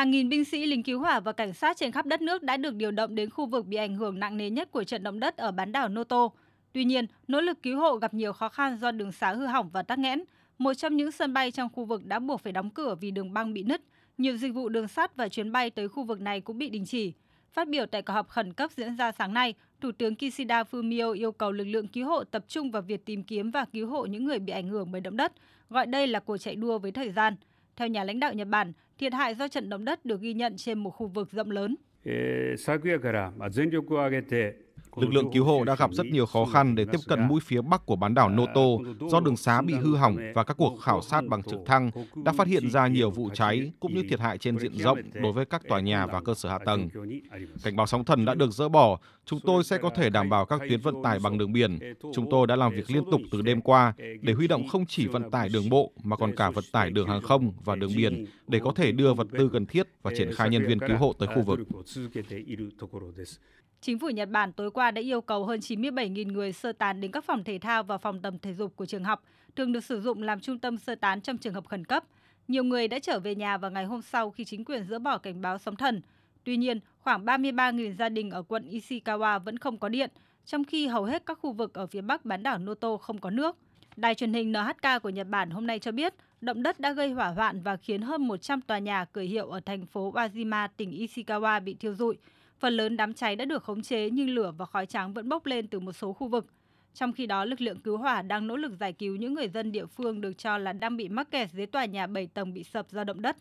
Hàng nghìn binh sĩ, lính cứu hỏa và cảnh sát trên khắp đất nước đã được điều động đến khu vực bị ảnh hưởng nặng nề nhất của trận động đất ở bán đảo Noto. Tuy nhiên, nỗ lực cứu hộ gặp nhiều khó khăn do đường xá hư hỏng và tắc nghẽn. Một trong những sân bay trong khu vực đã buộc phải đóng cửa vì đường băng bị nứt. Nhiều dịch vụ đường sắt và chuyến bay tới khu vực này cũng bị đình chỉ. Phát biểu tại cuộc họp khẩn cấp diễn ra sáng nay, Thủ tướng Kishida Fumio yêu cầu lực lượng cứu hộ tập trung vào việc tìm kiếm và cứu hộ những người bị ảnh hưởng bởi động đất, gọi đây là cuộc chạy đua với thời gian. Theo nhà lãnh đạo Nhật Bản, thiệt hại do trận động đất được ghi nhận trên một khu vực rộng lớn. Lực lượng cứu hộ đã gặp rất nhiều khó khăn để tiếp cận mũi phía bắc của bán đảo Noto do đường xá bị hư hỏng và các cuộc khảo sát bằng trực thăng đã phát hiện ra nhiều vụ cháy cũng như thiệt hại trên diện rộng đối với các tòa nhà và cơ sở hạ tầng. Cảnh báo sóng thần đã được dỡ bỏ, chúng tôi sẽ có thể đảm bảo các tuyến vận tải bằng đường biển. Chúng tôi đã làm việc liên tục từ đêm qua để huy động không chỉ vận tải đường bộ mà còn cả vận tải đường hàng không và đường biển để có thể đưa vật tư cần thiết và triển khai nhân viên cứu hộ tới khu vực. Chính phủ Nhật Bản tối qua đã yêu cầu hơn 97.000 người sơ tán đến các phòng thể thao và phòng tập thể dục của trường học, thường được sử dụng làm trung tâm sơ tán trong trường hợp khẩn cấp. Nhiều người đã trở về nhà vào ngày hôm sau khi chính quyền dỡ bỏ cảnh báo sóng thần. Tuy nhiên, khoảng 33.000 gia đình ở quận Ishikawa vẫn không có điện, trong khi hầu hết các khu vực ở phía bắc bán đảo Noto không có nước. Đài truyền hình NHK của Nhật Bản hôm nay cho biết, động đất đã gây hỏa hoạn và khiến hơn 100 tòa nhà cửa hiệu ở thành phố Wajima, tỉnh Ishikawa bị thiêu rụi, Phần lớn đám cháy đã được khống chế nhưng lửa và khói trắng vẫn bốc lên từ một số khu vực. Trong khi đó, lực lượng cứu hỏa đang nỗ lực giải cứu những người dân địa phương được cho là đang bị mắc kẹt dưới tòa nhà 7 tầng bị sập do động đất.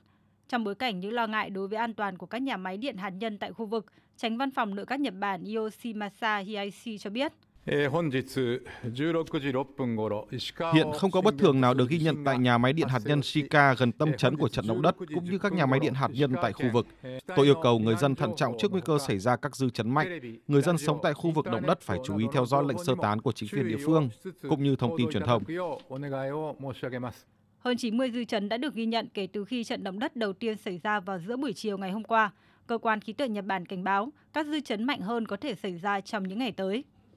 Trong bối cảnh những lo ngại đối với an toàn của các nhà máy điện hạt nhân tại khu vực, tránh văn phòng nội các Nhật Bản Yoshimasa Hiaishi cho biết – Hiện không có bất thường nào được ghi nhận tại nhà máy điện hạt nhân Shika gần tâm chấn của trận động đất cũng như các nhà máy điện hạt nhân tại khu vực. Tôi yêu cầu người dân thận trọng trước nguy cơ xảy ra các dư chấn mạnh. Người dân sống tại khu vực động đất phải chú ý theo dõi lệnh sơ tán của chính quyền địa phương cũng như thông tin truyền thông. Hơn 90 dư chấn đã được ghi nhận kể từ khi trận động đất đầu tiên xảy ra vào giữa buổi chiều ngày hôm qua. Cơ quan khí tượng Nhật Bản cảnh báo các dư chấn mạnh hơn có thể xảy ra trong những ngày tới.